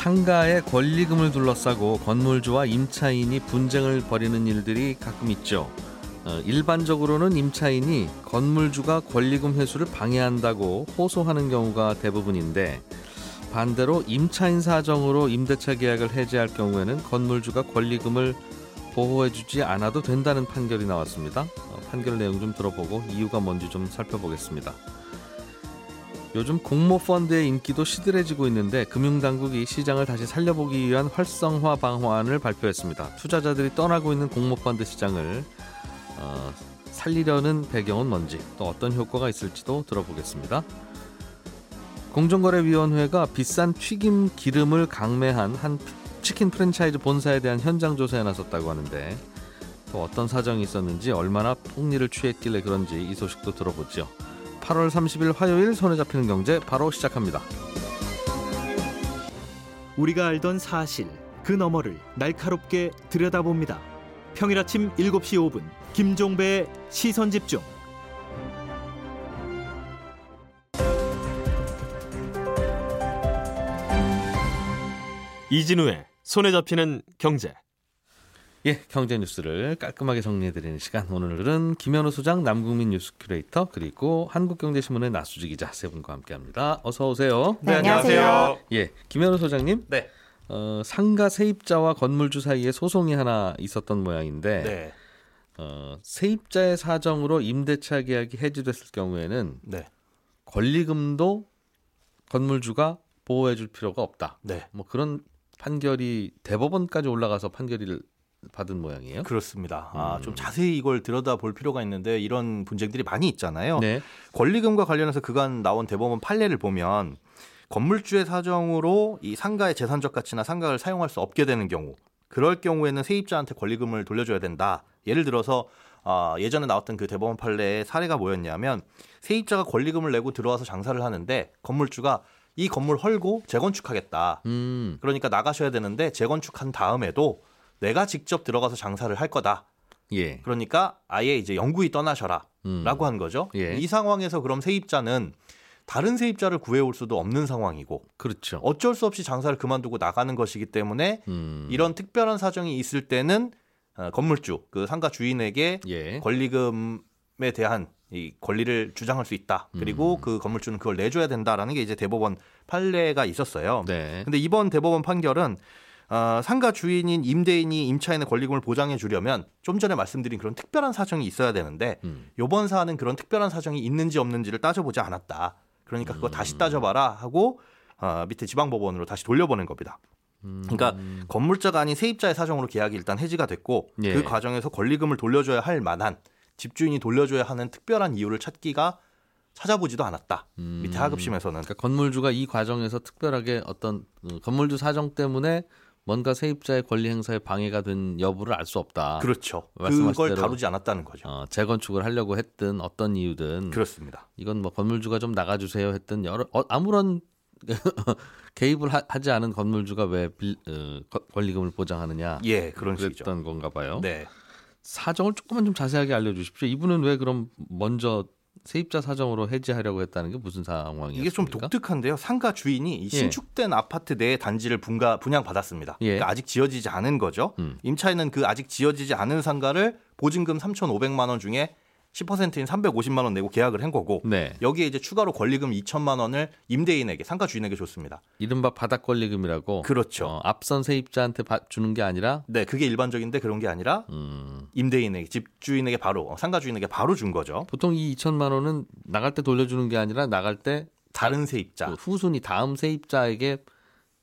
상가의 권리금을 둘러싸고 건물주와 임차인이 분쟁을 벌이는 일들이 가끔 있죠. 어, 일반적으로는 임차인이 건물주가 권리금 회수를 방해한다고 호소하는 경우가 대부분인데 반대로 임차인 사정으로 임대차 계약을 해지할 경우에는 건물주가 권리금을 보호해주지 않아도 된다는 판결이 나왔습니다. 어, 판결 내용 좀 들어보고 이유가 뭔지 좀 살펴보겠습니다. 요즘 공모 펀드의 인기도 시들해지고 있는데 금융당국이 시장을 다시 살려보기 위한 활성화 방안을 발표했습니다. 투자자들이 떠나고 있는 공모 펀드 시장을 어, 살리려는 배경은 뭔지 또 어떤 효과가 있을지도 들어보겠습니다. 공정거래위원회가 비싼 튀김 기름을 강매한 한 치킨 프랜차이즈 본사에 대한 현장 조사에 나섰다고 하는데 또 어떤 사정이 있었는지 얼마나 폭리를 취했길래 그런지 이 소식도 들어보죠. 8월 30일 화요일 손에 잡히는 경제 바로 시작합니다. 우리가 알던 사실 그 너머를 날카롭게 들여다봅니다. 평일 아침 7시 5분 김종배의 시선 집중. 이진우의 손에 잡히는 경제. 예, 경제 뉴스를 깔끔하게 정리해드리는 시간. 오늘은 김현우 소장, 남국민 뉴스 큐레이터, 그리고 한국경제신문의 나수지 기자 세 분과 함께합니다. 어서 오세요. 네, 안녕하세요. 예, 김현우 소장님. 네. 어, 상가 세입자와 건물주 사이에 소송이 하나 있었던 모양인데, 네. 어, 세입자의 사정으로 임대차 계약이 해지됐을 경우에는 네. 권리금도 건물주가 보호해줄 필요가 없다. 네. 뭐 그런 판결이 대법원까지 올라가서 판결을 받은 모양이에요. 그렇습니다. 아, 음. 좀 자세히 이걸 들여다볼 필요가 있는데 이런 분쟁들이 많이 있잖아요. 네. 권리금과 관련해서 그간 나온 대법원 판례를 보면 건물주의 사정으로 이 상가의 재산적 가치나 상가를 사용할 수 없게 되는 경우 그럴 경우에는 세입자한테 권리금을 돌려줘야 된다. 예를 들어서 아, 예전에 나왔던 그 대법원 판례의 사례가 뭐였냐면 세입자가 권리금을 내고 들어와서 장사를 하는데 건물주가 이 건물 헐고 재건축하겠다. 음. 그러니까 나가셔야 되는데 재건축한 다음에도 내가 직접 들어가서 장사를 할 거다. 예. 그러니까 아예 이제 영구히 떠나셔라. 음. 라고 한 거죠. 예. 이 상황에서 그럼 세입자는 다른 세입자를 구해올 수도 없는 상황이고 그렇죠. 어쩔 수 없이 장사를 그만두고 나가는 것이기 때문에 음. 이런 특별한 사정이 있을 때는 어, 건물주, 그 상가 주인에게 예. 권리금에 대한 이 권리를 주장할 수 있다. 그리고 음. 그 건물주는 그걸 내줘야 된다라는 게 이제 대법원 판례가 있었어요. 네. 근데 이번 대법원 판결은 어, 상가 주인인 임대인이 임차인의 권리금을 보장해 주려면 좀 전에 말씀드린 그런 특별한 사정이 있어야 되는데 음. 요번 사안은 그런 특별한 사정이 있는지 없는지를 따져보지 않았다. 그러니까 그거 음. 다시 따져봐라 하고 어, 밑에 지방법원으로 다시 돌려보낸 겁니다. 음. 그러니까 건물자가 아닌 세입자의 사정으로 계약이 일단 해지가 됐고 예. 그 과정에서 권리금을 돌려줘야 할 만한 집주인이 돌려줘야 하는 특별한 이유를 찾기가 찾아보지도 않았다. 음. 밑에 하급심에서는 그러니까 건물주가 이 과정에서 특별하게 어떤 어, 건물주 사정 때문에 뭔가 세입자의 권리 행사에 방해가 된 여부를 알 수 없다. 그렇죠. 그걸 다루지 않았다는 거죠. 어, 재건축을 하려고 했든 어떤 이유든 그렇습니다. 이건 뭐 건물주가 좀 나가주세요 했든 여러 어, 아무런 개입을 하, 지 않은 건물주가 왜 빌, 어, 거- 권리금을 보장하느냐 예, 그런 식이죠. 그랬던 건가 봐요. 네. 사정을 조금만 좀 자세하게 알려주십시오. 이분은 왜 그럼 먼저 세입자 사정으로 해지하려고 했다는 게 무슨 상황이었습니까? 이게 좀 독특한데요. 상가 주인이 이 예. 신축된 아파트 내 단지를 분가 분양 받았습니다. 예. 그러니까 아직 지어지지 않은 거죠. 음. 임차인은 그 아직 지어지지 않은 상가를 보증금 3,500만 원 중에 10%인 350만 원 내고 계약을 한 거고 네. 여기에 이제 추가로 권리금 2천만 원을 임대인에게 상가 주인에게 줬습니다. 이른바 바닥 권리금이라고 그렇죠. 어, 앞선 세입자한테 바- 주는 게 아니라 네, 그게 일반적인데 그런 게 아니라 음, 임대인에게 집주인에게 바로 어, 상가 주인에게 바로 준 거죠. 보통 이 2천만 원은 나갈 때 돌려주는 게 아니라 나갈 때 다른 세입자. 그 후순위 다음 세입자에게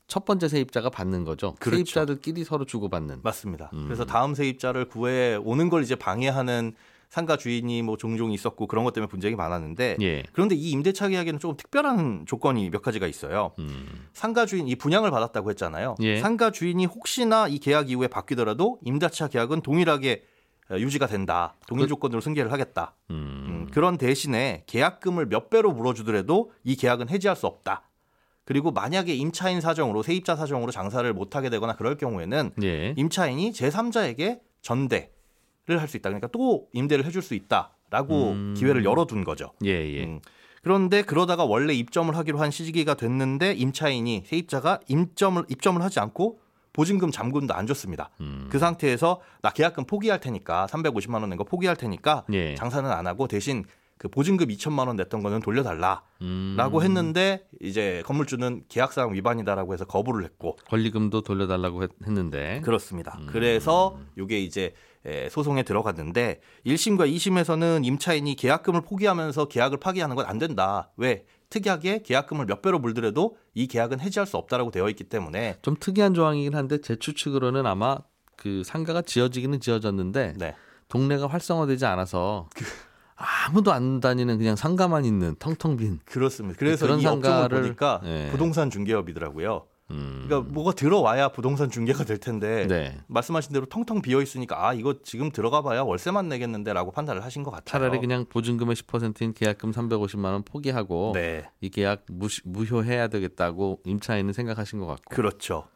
첫 번째 세입자가 받는 거죠. 그렇죠. 세입자들끼리 서로 주고받는. 맞습니다. 음. 그래서 다음 세입자를 구해 오는 걸 이제 방해하는 상가 주인이 뭐 종종 있었고 그런 것 때문에 분쟁이 많았는데 예. 그런데 이 임대차 계약에는 조금 특별한 조건이 몇 가지가 있어요. 음. 상가 주인 이 분양을 받았다고 했잖아요. 예. 상가 주인이 혹시나 이 계약 이후에 바뀌더라도 임대차 계약은 동일하게 유지가 된다. 동일 그- 조건으로 승계를 하겠다. 음. 음, 그런 대신에 계약금을 몇 배로 물어주더라도 이 계약은 해지할 수 없다. 그리고 만약에 임차인 사정으로 세입자 사정으로 장사를 못하게 되거나 그럴 경우에는 예. 임차인이 제3자에게 전대를 할 수 있다. 그러니까 또 임대를 해줄 수 있다라고 음. 기회를 열어둔 거죠. 예, 예. 음. 그런데 그러다가 원래 입점을 하기로 한 시기가 됐는데 임차인이 세입자가 입점을 입점을 하지 않고 보증금 잠금도 안 줬습니다. 음. 그 상태에서 나 계약금 포기할 테니까 350만 원 낸 거 포기할 테니까 예. 장사는 안 하고 대신 그 보증금 2천만 원 냈던 거는 돌려달라라고 음. 했는데 이제 건물주는 계약사항 위반이다라고 해서 거부를 했고 권리금도 돌려달라고 했, 는데 그렇습니다. 음. 그래서 이게 이제 에, 소송에 들어갔는데 1심과 2심에서는 임차인이 계약금을 포기하면서 계약을 파기하는 건 안 된다. 왜? 특이하게 계약금을 몇 배로 물더라도 이 계약은 해지할 수 없다라고 되어 있기 때문에 좀 특이한 조항이긴 한데 제 추측으로는 아마 그 상가가 지어지기는 지어졌는데 네. 동네가 활성화되지 않아서 아무도 안 다니는 그냥 상가만 있는 텅텅 빈. 그렇습니다. 그래서 그런 이 상가를- 보니까 예. 부동산 중개업이더라고요. 음. 그러니까 뭐가 들어와야 부동산 중개가 될 텐데 네. 말씀하신 대로 텅텅 비어 있으니까 아 이거 지금 들어가 봐야 월세만 내겠는데라고 판단을 하신 것 같아요. 차라리 그냥 보증금의 10%인 계약금 350만 원 포기하고 네. 이 계약 무, 무효해야 되겠다고 임차인은 생각하신 것 같고. 그렇죠.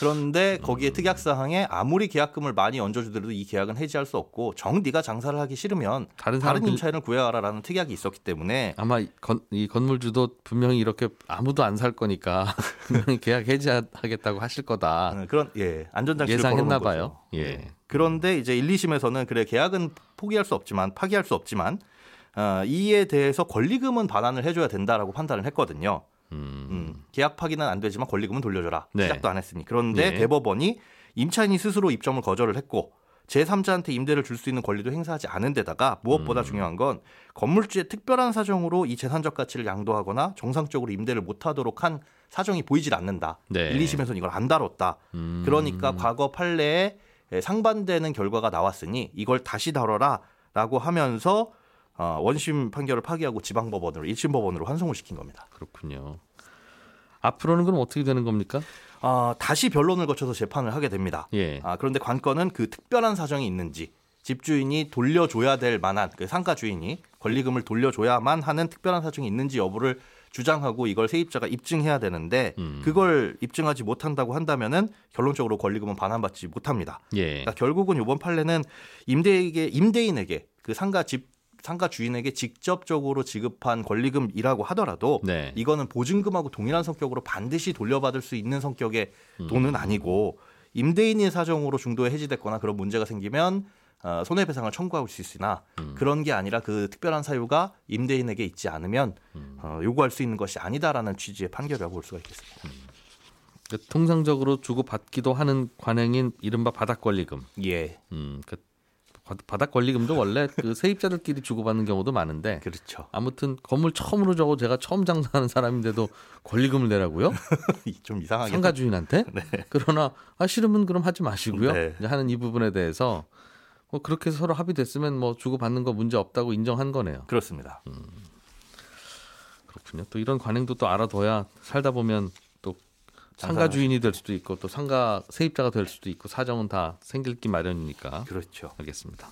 그런데 거기에 특약 사항에 아무리 계약금을 많이 얹어주더라도 이 계약은 해지할 수 없고 정 네가 장사를 하기 싫으면 다른 다른 사람들 임차인을 구해와라라는 특약이 있었기 때문에 아마 이 건, 이 건물주도 분명히 이렇게 아무도 안 살 거니까 분명히 계약 해지하겠다고 하실 거다. 어, 그런 예 안전장치를 예상했나 봐요. 거죠. 예. 그런데 이제 1, 2심에서는 그래 계약은 포기할 수 없지만 파기할 수 없지만 어, 이에 대해서 권리금은 반환을 해줘야 된다라고 판단을 했거든요. 음. 음, 계약 파기는 안 되지만 권리금은 돌려줘라. 네. 시작도 안 했으니. 그런데 네. 대법원이 임차인이 스스로 입점을 거절을 했고 제3자한테 임대를 줄 수 있는 권리도 행사하지 않은 데다가 무엇보다 음. 중요한 건 건물주의 특별한 사정으로 이 재산적 가치를 양도하거나 정상적으로 임대를 못하도록 한 사정이 보이질 않는다. 네. 1, 2심에서는 이걸 안 다뤘다. 음. 그러니까 과거 판례에 상반되는 결과가 나왔으니 이걸 다시 다뤄라 라고 하면서 어, 원심 판결을 파기하고 지방법원으로 1심 법원으로 환송을 시킨 겁니다. 그렇군요. 앞으로는 그럼 어떻게 되는 겁니까? 아, 다시 변론을 거쳐서 재판을 하게 됩니다. 예. 아, 그런데 관건은 그 특별한 사정이 있는지 집주인이 돌려줘야 될 만한 그 상가 주인이 권리금을 돌려줘야만 하는 특별한 사정이 있는지 여부를 주장하고 이걸 세입자가 입증해야 되는데 음. 그걸 입증하지 못한다고 한다면은 결론적으로 권리금은 반환받지 못합니다. 예. 그러니까 결국은 이번 판례는 임대에게 임대인에게 그 상가 집 상가 주인에게 직접적으로 지급한 권리금이라고 하더라도 네. 이거는 보증금하고 동일한 성격으로 반드시 돌려받을 수 있는 성격의 음. 돈은 아니고 임대인의 사정으로 중도에 해지됐거나 그런 문제가 생기면 어, 손해배상을 청구할 수 있으나 음. 그런 게 아니라 그 특별한 사유가 임대인에게 있지 않으면 음. 어, 요구할 수 있는 것이 아니다라는 취지의 판결이라고 볼 수가 있겠습니다. 그러니까 통상적으로 주고 받기도 하는 관행인 이른바 바닥 권리금. 예, 음, 그 바- 바닥 권리금도 원래 그 세입자들끼리 주고받는 경우도 많은데 그렇죠. 아무튼 건물 처음으로 저거 제가 처음 장사하는 사람인데도 권리금을 내라고요? 좀 이상하게 상가 주인한테? 네. 그러나 아 싫으면 그럼 하지 마시고요. 네. 하는 이 부분에 대해서 뭐 그렇게 서로 합의됐으면 뭐 주고 받는 거 문제 없다고 인정한 거네요. 그렇습니다. 그렇군요. 또 이런 관행도 또 알아둬야 살다 보면 또 상가 주인이 될 수도 있고 또 상가 세입자가 될 수도 있고 사정은 다 생길 기 마련이니까 그렇죠. 알겠습니다.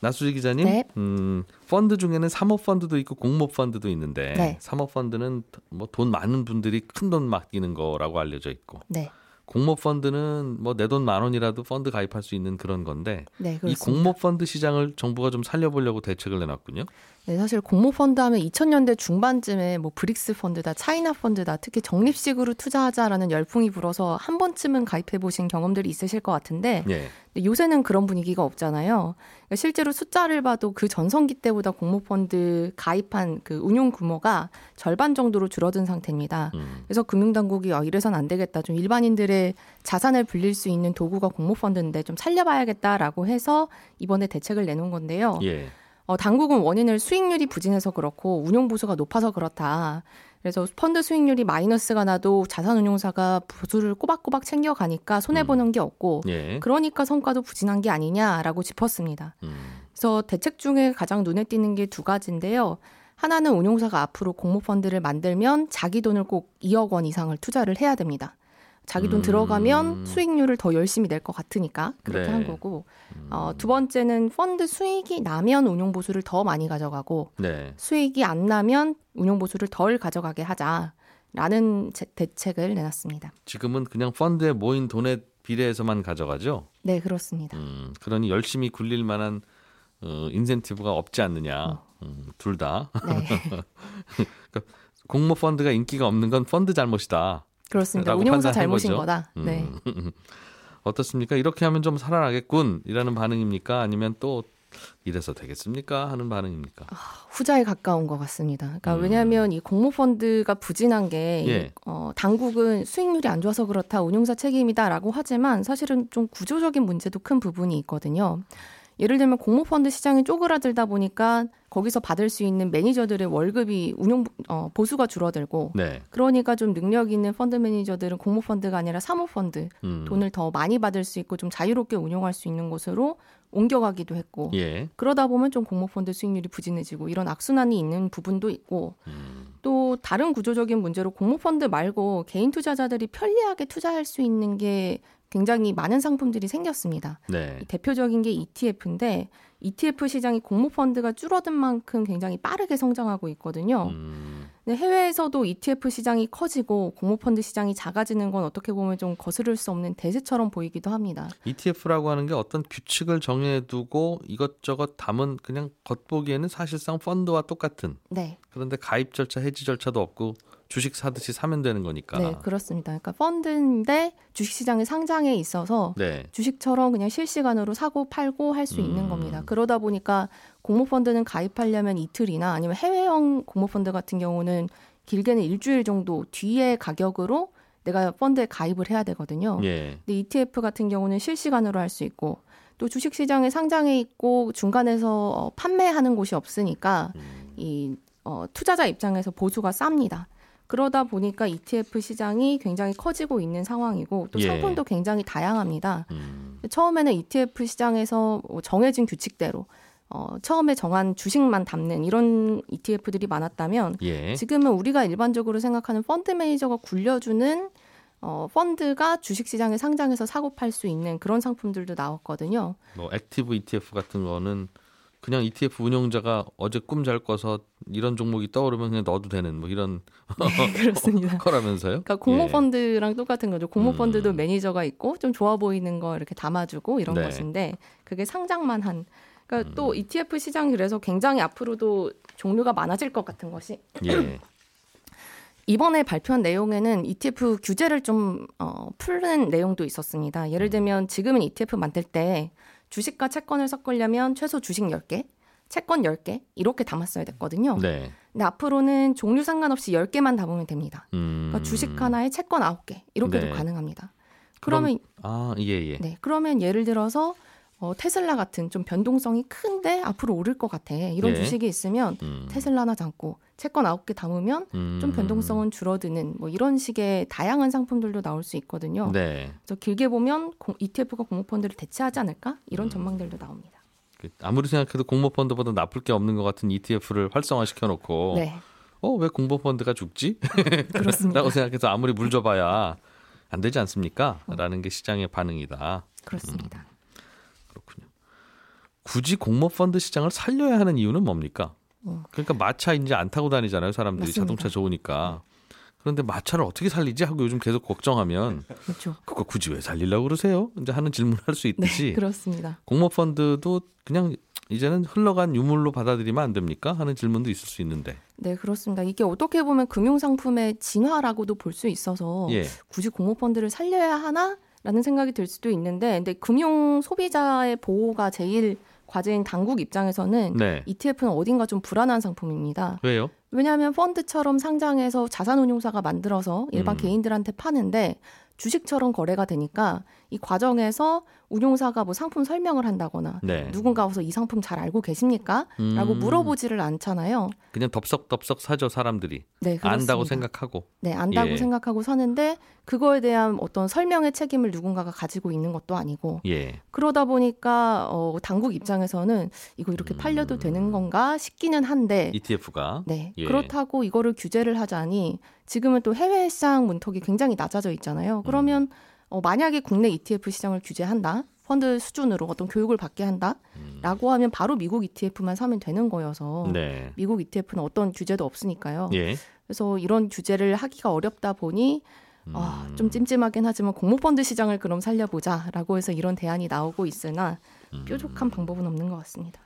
나수지 기자님, 네. 음, 펀드 중에는 사모 펀드도 있고 공모 펀드도 있는데 네. 사모 펀드는 뭐 돈 많은 분들이 큰 돈 맡기는 거라고 알려져 있고 네. 공모 펀드는 뭐 내 돈 만 원이라도 펀드 가입할 수 있는 그런 건데 네, 이. 공모 펀드 시장을 정부가 좀 살려보려고 대책을 내놨군요. 네, 사실 공모 펀드 하면 2000년대 중반쯤에 뭐 브릭스 펀드다, 차이나 펀드다, 특히 적립식으로 투자하자라는 열풍이 불어서 한 번쯤은 가입해 보신 경험들이 있으실 것 같은데 예. 근데 요새는 그런 분위기가 없잖아요. 그러니까 실제로 숫자를 봐도 그 전성기 때보다 공모 펀드 가입한 그 운용 규모가 절반 정도로 줄어든 상태입니다. 음. 그래서 금융당국이 어, 이래선 안 되겠다. 좀 일반인들의 자산을 불릴 수 있는 도구가 공모펀드인데 좀 살려봐야겠다라고 해서 이번에 대책을 내놓은 건데요. 예. 어, 당국은 원인을 수익률이 부진해서 그렇고 운용 보수가 높아서 그렇다. 그래서 펀드 수익률이 마이너스가 나도 자산운용사가 보수를 꼬박꼬박 챙겨가니까 손해보는 게 없고 예. 그러니까 성과도 부진한 게 아니냐라고 짚었습니다. 음. 그래서 대책 중에 가장 눈에 띄는 게 두 가지인데요. 하나는 운용사가 앞으로 공모펀드를 만들면 자기 돈을 꼭 2억 원 이상을 투자를 해야 됩니다. 자기 돈 음. 들어가면 수익률을 더 열심히 낼 것 같으니까 그렇게 네. 한 거고 어, 두 번째는 펀드 수익이 나면 운용 보수를 더 많이 가져가고 네. 수익이 안 나면 운용 보수를 덜 가져가게 하자라는 제- 대책을 내놨습니다. 지금은 그냥 펀드에 모인 돈에 비례해서만 가져가죠. 네 그렇습니다. 음, 그러니 열심히 굴릴 만한 어, 인센티브가 없지 않느냐. 음, 둘 다. 네 공모 펀드가 인기가 없는 건 펀드 잘못이다. 그렇습니다. 판단한 잘못인 거죠. 거다. 음. 네. 어떻습니까? 이렇게 하면 좀 살아나겠군이라는 반응입니까? 아니면 또 이래서 되겠습니까? 하는 반응입니까? 후자에 가까운 것 같습니다. 그러니까 음. 왜냐하면 이 공모 펀드가 부진한 게 예. 어, 당국은 수익률이 안 좋아서 그렇다 운용사 책임이다라고 하지만 사실은 좀 구조적인 문제도 큰 부분이 있거든요. 예를 들면 공모펀드 시장이 쪼그라들다 보니까 거기서 받을 수 있는 매니저들의 월급이 운용 어, 보수가 줄어들고 네. 그러니까 좀 능력 있는 펀드 매니저들은 공모 펀드가 아니라 사모 펀드 음. 돈을 더 많이 받을 수 있고 좀 자유롭게 운용할 수 있는 곳으로 옮겨가기도 했고 예. 그러다 보면 좀 공모 펀드 수익률이 부진해지고 이런 악순환이 있는 부분도 있고 음. 또 다른 구조적인 문제로 공모 펀드 말고 개인 투자자들이 편리하게 투자할 수 있는 게 굉장히 많은 상품들이 생겼습니다. 네. 이 대표적인 게 ETF인데 ETF 시장이 공모 펀드가 줄어든 만큼 굉장히 빠르게 성장하고 있거든요. 음. 해외에서도 ETF 시장이 커지고 공모 펀드 시장이 작아지는 건 어떻게 보면 좀 거스를 수 없는 대세처럼 보이기도 합니다. ETF라고 하는 게 어떤 규칙을 정해두고 이것저것 담은 그냥 겉보기에는 사실상 펀드와 똑같은 네. 그런데 가입 절차, 해지 절차도 없고 주식 사듯이 사면 되는 거니까. 네, 그렇습니다. 그러니까 펀드인데 주식시장에 상장해 있어서 네. 주식처럼 그냥 실시간으로 사고 팔고 할수 음. 있는 겁니다. 그러다 보니까 공모펀드는 가입하려면 이틀이나 아니면 해외형 공모펀드 같은 경우는 길게는 일주일 정도 뒤에 가격으로 내가 펀드에 가입을 해야 되거든요. 예. 근데 ETF 같은 경우는 실시간으로 할 수 있고 또 주식시장에 상장해 있고 중간에서 어, 판매하는 곳이 없으니까 음. 이 어, 투자자 입장에서 보수가 쌉니다. 그러다 보니까 ETF 시장이 굉장히 커지고 있는 상황이고 또 예. 상품도 굉장히 다양합니다. 음. 처음에는 ETF 시장에서 뭐 정해진 규칙대로 어, 처음에 정한 주식만 담는 이런 ETF들이 많았다면 예. 지금은 우리가 일반적으로 생각하는 펀드 매니저가 굴려주는 어, 펀드가 주식시장에 상장해서 사고 팔 수 있는 그런 상품들도 나왔거든요. 뭐 active ETF 같은 거는 그냥 ETF 운용자가 어제 꿈 잘 꿔서 이런 종목이 떠오르면 그냥 넣어도 되는 뭐 이런 네, 그렇습니다. 거라면서요? 그러니까 예. 공모펀드랑 똑같은 거죠. 공모펀드도 음. 매니저가 있고 좀 좋아 보이는 거 이렇게 담아주고 이런 네. 것인데 그게 상장만 한. 그러니까 음. 또 ETF 시장이 그래서 굉장히 앞으로도 종류가 많아질 것 같은 것이 예. 이번에 발표한 내용에는 ETF 규제를 좀 어, 푸는 내용도 있었습니다. 음. 예를 들면 지금은 ETF 만들 때 주식과 채권을 섞으려면 최소 주식 10개, 채권 10개 이렇게 담았어야 됐거든요. 네. 근데 앞으로는 종류 상관없이 10개만 담으면 됩니다. 음. 그러니까 주식 하나에 채권 9개 이렇게도 네. 가능합니다. 그럼- 그러면 아, 예, 예. 네, 그러면 예를 들어서 어, 테슬라 같은 좀 변동성이 큰데 앞으로 오를 것 같아. 이런 예. 주식이 있으면 음. 테슬라나 담고 채권 9개 담으면 음. 좀 변동성은 줄어드는 뭐 이런 식의 다양한 상품들도 나올 수 있거든요. 네. 그래서 길게 보면 공- ETF가 공모펀드를 대체하지 않을까 이런 음. 전망들도 나옵니다. 그 아무리 생각해도 공모펀드보다 나쁠 게 없는 것 같은 ETF를 활성화시켜 놓고 네, 어, 왜 공모펀드가 죽지? 그렇습니다. 라고 생각해서 아무리 물 줘봐야 안 되지 않습니까? 어. 라는 게 시장의 반응이다. 그렇습니다. 굳이 공모 펀드 시장을 살려야 하는 이유는 뭡니까? 어. 그러니까 마차 이제 안 타고 다니잖아요. 사람들이 맞습니다. 자동차 좋으니까. 그런데 마차를 어떻게 살리지 하고 요즘 계속 걱정하면 그렇죠. 그거 굳이 왜 살리려고 그러세요? 이제 하는 질문을 할수 네, 있듯이 그렇습니다. 공모 펀드도 그냥 이제는 흘러간 유물로 받아들이면 안 됩니까? 하는 질문도 있을 수 있는데. 네, 그렇습니다. 이게 어떻게 보면 금융 상품의 진화라고도 볼 수 있어서 예. 굳이 공모 펀드를 살려야 하나? 라는 생각이 들 수도 있는데, 근데 금융 소비자의 보호가 제일 과제인 당국 입장에서는 네. ETF는 어딘가 좀 불안한 상품입니다. 왜요? 왜냐하면 펀드처럼 상장해서 자산운용사가 만들어서 일반 음. 개인들한테 파는데 주식처럼 거래가 되니까 이 과정에서 운용사가 뭐 상품 설명을 한다거나 네. 누군가 와서 이 상품 잘 알고 계십니까? 라고 음. 물어보지를 않잖아요. 그냥 덥석덥석 사죠 사람들이 네, 그렇습니다. 안다고 생각하고 네, 안다고 예. 생각하고 사는데 그거에 대한 어떤 설명의 책임을 누군가가 가지고 있는 것도 아니고 예 그러다 보니까 어, 당국 입장에서는 이거 이렇게 음. 팔려도 되는 건가 싶기는 한데 ETF가 네 예. 그렇다고 이거를 규제를 하자니 지금은 또 해외 시장 문턱이 굉장히 낮아져 있잖아요. 그러면 어, 만약에 국내 ETF 시장을 규제한다. 펀드 수준으로 어떤 교육을 받게 한다라고 하면 바로 미국 ETF만 사면 되는 거여서 네. 미국 ETF는 어떤 규제도 없으니까요. 예. 그래서 이런 규제를 하기가 어렵다 보니 아, 좀 찜찜하긴 하지만 공모펀드 시장을 그럼 살려보자라고 해서 이런 대안이 나오고 있으나 뾰족한 방법은 없는 것 같습니다.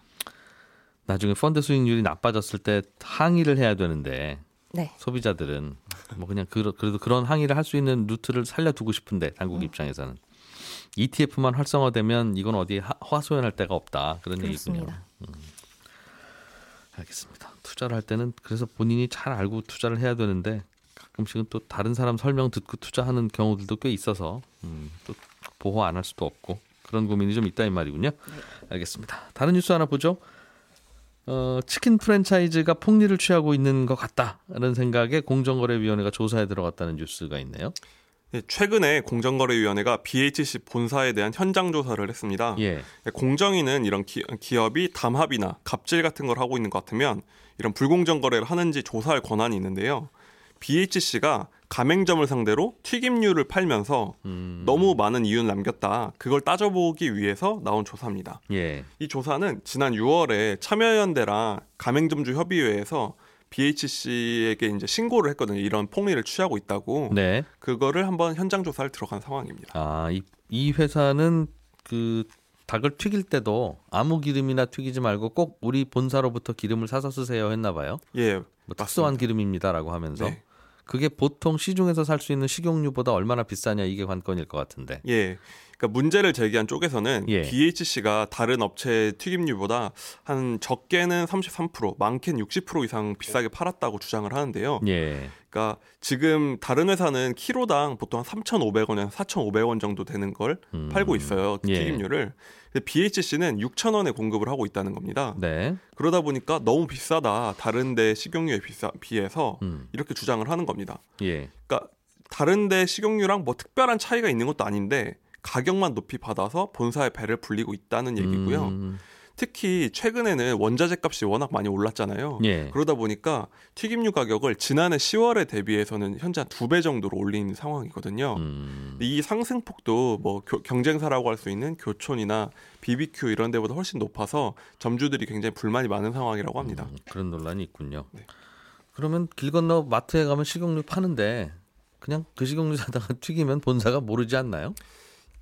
나중에 펀드 수익률이 나빠졌을 때 항의를 해야 되는데 네. 소비자들은 뭐 그냥 그, 그래도 그런 항의를 할 수 있는 루트를 살려두고 싶은데 음. 당국 입장에서는 ETF만 활성화되면 이건 어디에 하- 화소연할 데가 없다 그런 얘기군요. 그렇습니다. 알겠습니다. 투자를 할 때는 그래서 본인이 잘 알고 투자를 해야 되는데 가끔씩은 또 다른 사람 설명 듣고 투자하는 경우들도 꽤 있어서 음, 또 보호 안 할 수도 없고 그런 고민이 좀 있다 이 말이군요. 알겠습니다. 다른 뉴스 하나 보죠. 어, 치킨 프랜차이즈가 폭리를 취하고 있는 것 같다라는 생각에 공정거래위원회가 조사에 들어갔다는 뉴스가 있네요. 네, 최근에 공정거래위원회가 BHC 본사에 대한 현장 조사를 했습니다. 예. 공정위는 이런 기, 기업이 담합이나 갑질 같은 걸 하고 있는 것 같으면 이런 불공정 거래를 하는지 조사할 권한이 있는데요. BHC가 가맹점을 상대로 튀김류를 팔면서 음, 너무 많은 이윤을 남겼다. 그걸 따져보기 위해서 나온 조사입니다. 예. 이 조사는 지난 6월에 참여연대랑 가맹점주 협의회에서 BHC에게 이제 신고를 했거든요. 이런 폭리를 취하고 있다고. 네. 그거를 한번 현장 조사를 들어간 상황입니다. 아, 이, 이 회사는 그 닭을 튀길 때도 아무 기름이나 튀기지 말고 꼭 우리 본사로부터 기름을 사서 쓰세요 했나 봐요. 예. 뭐 특수한. 기름입니다라고 하면서 네. 그게 보통 시중에서 살 수 있는 식용유보다 얼마나 비싸냐 이게 관건일 것 같은데. 예. 그러니까 문제를 제기한 쪽에서는 예. BHC가 다른 업체 튀김류보다 한 적게는 33%, 많게는 60% 이상 비싸게 팔았다고 주장을 하는데요. 예. 그러니까 지금 다른 회사는 키로당 보통 한 3,500원에서 4,500원 정도 되는 걸 음. 팔고 있어요. 예. 튀김류를. 근데 BHC는 6,000원에 공급을 하고 있다는 겁니다. 네. 그러다 보니까 너무 비싸다. 다른데 식용유에 비싸 비해서 음. 이렇게 주장을 하는 겁니다. 예. 그러니까 다른데 식용유랑 뭐 특별한 차이가 있는 것도 아닌데 가격만 높이 받아서 본사의 배를 불리고 있다는 얘기고요. 음, 특히 최근에는 원자재 값이 워낙 많이 올랐잖아요. 예. 그러다 보니까 튀김류 가격을 지난해 10월에 대비해서는 현재 한 두 배 정도로 올린 상황이거든요. 음. 이 상승폭도 뭐 교- 경쟁사라고 할 수 있는 교촌이나 BBQ 이런 데보다 훨씬 높아서 점주들이 굉장히 불만이 많은 상황이라고 합니다. 음, 그런 논란이 있군요. 네. 그러면 길 건너 마트에 가면 식용유 파는데 그냥 그 식용유 사다가 튀기면 본사가 모르지 않나요?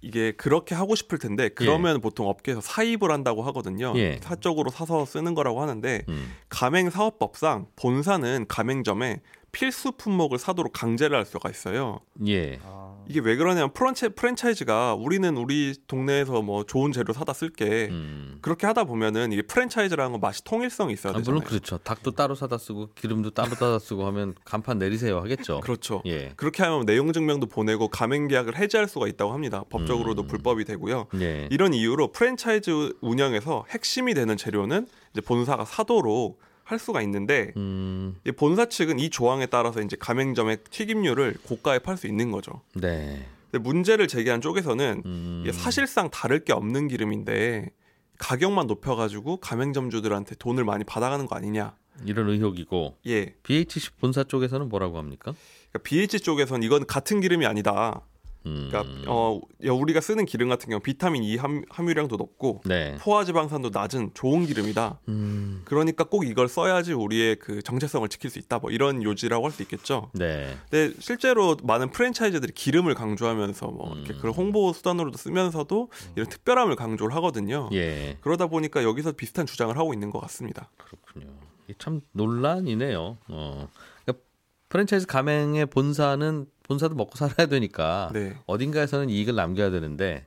이게 그렇게 하고 싶을 텐데 그러면 보통 업계에서 사입을 한다고 하거든요. 예. 사적으로 사서 쓰는 거라고 하는데 음. 가맹 사업법상 본사는 가맹점에 필수 품목을 사도록 강제를 할 수가 있어요. 예. 이게 왜 그러냐면 프란차, 프랜차이즈가 우리는 우리 동네에서 뭐 좋은 재료 사다 쓸게 음. 그렇게 하다 보면은 이게 프랜차이즈라는 건 맛이 통일성이 있어야 아, 되잖아요. 물론 그렇죠. 닭도 따로 사다 쓰고 기름도 따로 따다 쓰고 하면 간판 내리세요 하겠죠. 그렇죠. 예. 그렇게 하면 내용 증명도 보내고 가맹 계약을 해지할 수가 있다고 합니다. 법적으로도 음. 불법이 되고요. 예. 이런 이유로 프랜차이즈 운영에서 핵심이 되는 재료는 이제 본사가 사도록 할 수가 있는데 음. 이 본사 측은 이 조항에 따라서 이제 가맹점의 튀김류를 고가에 팔 수 있는 거죠. 네. 근데 문제를 제기한 쪽에서는 음. 사실상 다를 게 없는 기름인데 가격만 높여가지고 가맹점주들한테 돈을 많이 받아가는 거 아니냐. 이런 의혹이고 예. BHC 본사 쪽에서는 뭐라고 합니까? 그러니까 BH 쪽에서는 이건 같은 기름이 아니다. 음. 그러니까 어 야, 우리가 쓰는 기름 같은 경우 비타민 E 함, 함유량도 높고 네. 포화지방산도 낮은 좋은 기름이다. 음. 그러니까 꼭 이걸 써야지 우리의 그 정체성을 지킬 수 있다. 뭐 이런 요지라고 할 수 있겠죠. 네. 근데 실제로 많은 프랜차이즈들이 기름을 강조하면서 뭐 이렇게 음. 그런 홍보 수단으로도 쓰면서도 이런 특별함을 강조를 하거든요. 예. 그러다 보니까 여기서 비슷한 주장을 하고 있는 것 같습니다. 그렇군요. 참 논란이네요. 어. 그러니까 프랜차이즈 가맹의 본사는 본사도 먹고 살아야 되니까 네. 어딘가에서는 이익을 남겨야 되는데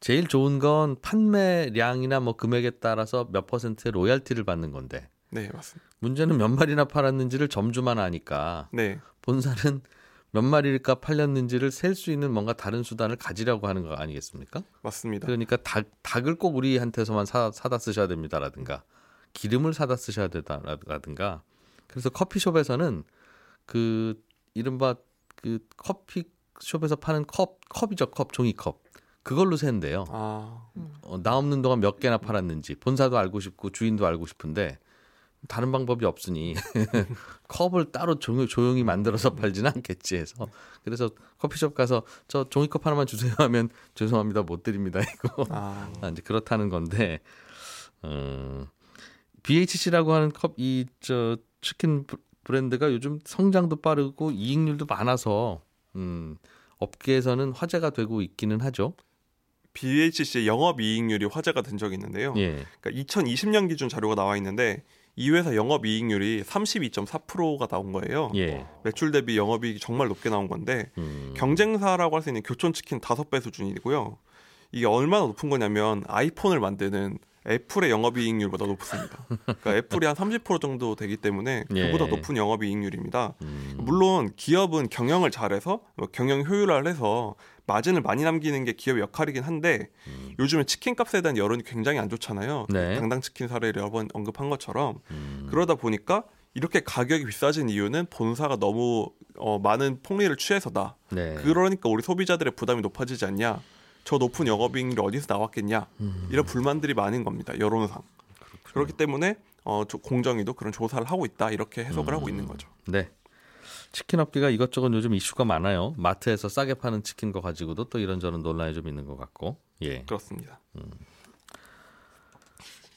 제일 좋은 건 판매량이나 뭐 금액에 따라서 몇 퍼센트의 로얄티를 받는 건데 네, 맞습니다. 문제는 몇 마리나 팔았는지를 점주만 아니까 네. 본사는 몇 마리가 팔렸는지를 셀 수 있는 뭔가 다른 수단을 가지려고 하는 거 아니겠습니까? 맞습니다. 그러니까 닭, 닭을 꼭 우리한테서만 사, 사다 쓰셔야 됩니다라든가 기름을 사다 쓰셔야 되다라든가 그래서 커피숍에서는 그 이른바 그 커피숍에서 파는 컵 컵이죠. 컵 종이컵. 그걸로 센대요. 아, 어, 나 없는 동안 몇 개나 팔았는지. 본사도 알고 싶고 주인도 알고 싶은데 다른 방법이 없으니 컵을 따로 조용히, 조용히 만들어서 팔지는 않겠지 해서. 그래서 커피숍 가서 저 종이컵 하나만 주세요 하면 죄송합니다 못 드립니다 이거. 아, 아, 이제 그렇다는 건데 어, BHC라고 하는 컵 이 저 치킨 브- 브랜드가 요즘 성장도 빠르고 이익률도 많아서 음, 업계에서는 화제가 되고 있기는 하죠. BHC의 영업 이익률이 화제가 된 적이 있는데요. 예. 그러니까 2020년 기준 자료가 나와 있는데 이 회사 영업 이익률이 32.4%가 나온 거예요. 예. 매출 대비 영업 이익이 정말 높게 나온 건데 음, 경쟁사라고 할 수 있는 교촌 치킨 다섯 배 수준이고요. 이게 얼마나 높은 거냐면 아이폰을 만드는 애플의 영업이익률보다 높습니다. 그러니까 애플이 한 30% 정도 되기 때문에 예. 그보다 높은 영업이익률입니다. 음, 물론 기업은 경영을 잘해서 뭐 경영 효율화를 해서 마진을 많이 남기는 게 기업의 역할이긴 한데 요즘에 치킨 값에 대한 여론이 굉장히 안 좋잖아요. 음. 네. 당당 치킨 사례를 여러 번 언급한 것처럼 음, 그러다 보니까 이렇게 가격이 비싸진 이유는 본사가 너무 어, 많은 폭리를 취해서다. 네. 그러니까 우리 소비자들의 부담이 높아지지 않냐. 저 높은 영업이익률이 어디서 나왔겠냐. 음. 이런 불만들이 많은 겁니다. 여론상. 그렇기 때문에 어, 조- 공정위도 그런 조사를 하고 있다. 이렇게 해석을 하고 있는 거죠. 네. 치킨 업계가 이것저것 요즘 이슈가 많아요. 마트에서 싸게 파는 치킨 거 가지고도 또 이런저런 논란이 좀 있는 것 같고. 예. 그렇습니다.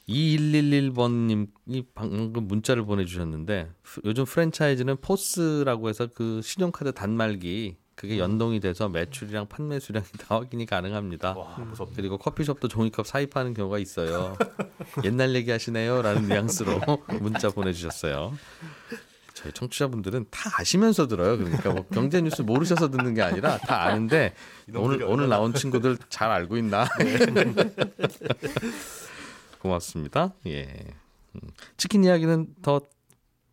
2111번님이 방금 문자를 보내주셨는데 프- 요즘 프랜차이즈는 POS라고 해서 그 신용카드 단말기 그게 연동이 돼서 매출이랑 판매 수량이 다 확인이 가능합니다. 와 무섭다. 그리고 커피숍도 종이컵 사입하는 경우가 있어요. 옛날 얘기 하시네요라는 뉘앙스로 문자 보내주셨어요. 저희 청취자분들은 다 아시면서 들어요. 그러니까 뭐 경제 뉴스 모르셔서 듣는 게 아니라 다 아는데 오늘 오늘 나온 친구들 잘 알고 있나? 고맙습니다. 예. 음, 치킨 이야기는 더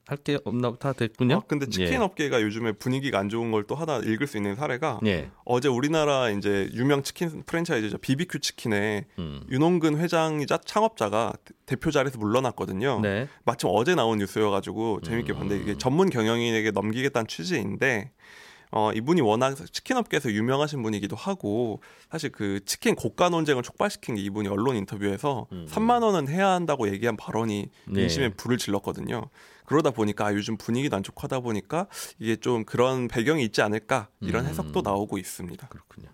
할 게 없나 다 됐군요. 아, 근데 치킨 예. 업계가 요즘에 분위기가 안 좋은 걸 또 하나 읽을 수 있는 사례가 예. 어제 우리나라 이제 유명 치킨 프랜차이즈죠 BBQ 치킨의 음. 윤홍근 회장이자 창업자가 대- 대표 자리에서 물러났거든요. 네. 마침 어제 나온 뉴스여가지고 재밌게 음. 봤는데 이게 전문 경영인에게 넘기겠다는 취지인데 어, 이분이 워낙 치킨 업계에서 유명하신 분이기도 하고 사실 그 치킨 고가 논쟁을 촉발시킨 게 이분이 언론 인터뷰에서 음. 3만 원은 해야 한다고 얘기한 발언이 네. 민심에 불을 질렀거든요. 그러다 보니까 아, 요즘 분위기도 안 좋고 하다 보니까 이게 좀 그런 배경이 있지 않을까 이런 음. 해석도 나오고 있습니다. 그렇군요.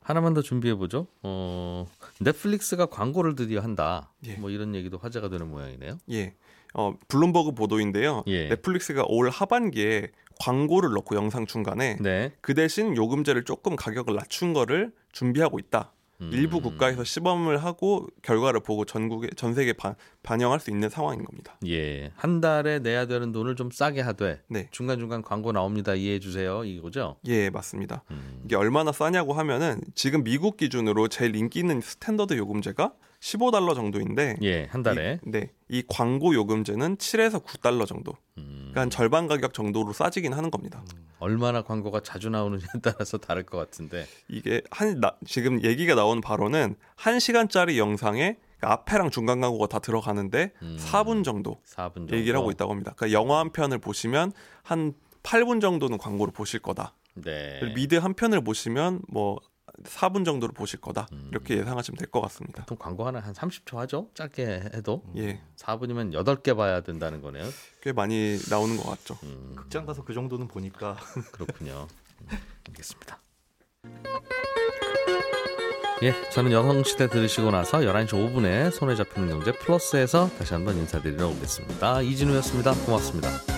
하나만 더 준비해 보죠. 어, 넷플릭스가 광고를 드디어 한다. 예. 뭐 이런 얘기도 화제가 되는 모양이네요. 예. 어, 블룸버그 보도인데요. 예. 넷플릭스가 올 하반기에 광고를 넣고 영상 중간에 네. 그 대신 요금제를 조금 가격을 낮춘 거를 준비하고 있다. 음. 일부 국가에서 시범을 하고 결과를 보고 전국에 전 세계에 반, 반영할 수 있는 상황인 겁니다. 예. 한 달에 내야 되는 돈을 좀 싸게 하되 네. 중간 중간 광고 나옵니다. 이해해 주세요. 이거죠? 예, 맞습니다. 음. 이게 얼마나 싸냐고 하면은 지금 미국 기준으로 제일 인기 있는 스탠더드 요금제가 15달러 정도인데 예, 한 달에. 이, 네. 이 광고 요금제는 7에서 9달러 정도. 음. 그러니까 한 절반 가격 정도로 싸지긴 하는 겁니다. 얼마나 광고가 자주 나오느냐에 따라서 다를 것 같은데. 이게 한 나- 지금 얘기가 나온 바로는 1시간짜리 영상에 앞에랑 중간 광고가 다 들어가는데 음. 4분 정도 4분 정도. 얘기를 하고 있다고 합니다. 그러니까 영화 한 편을 보시면 한 8분 정도는 광고를 보실 거다. 네. 미드 한 편을 보시면 뭐 4분 정도를 보실 거다. 음. 이렇게 예상하시면 될 것 같습니다. 보통 광고 하나 한 30초 하죠? 짧게 해도. 예. 4분이면 8개 봐야 된다는 거네요. 꽤 많이 나오는 것 같죠. 음, 극장 가서 그 정도는 보니까 그렇군요. 음, 알겠습니다. 예, 저는 여성시대 들으시고 나서 11시 5분에 손에 잡히는 경제 플러스에서 다시 한번 인사드리러 오겠습니다. 이진우였습니다. 고맙습니다.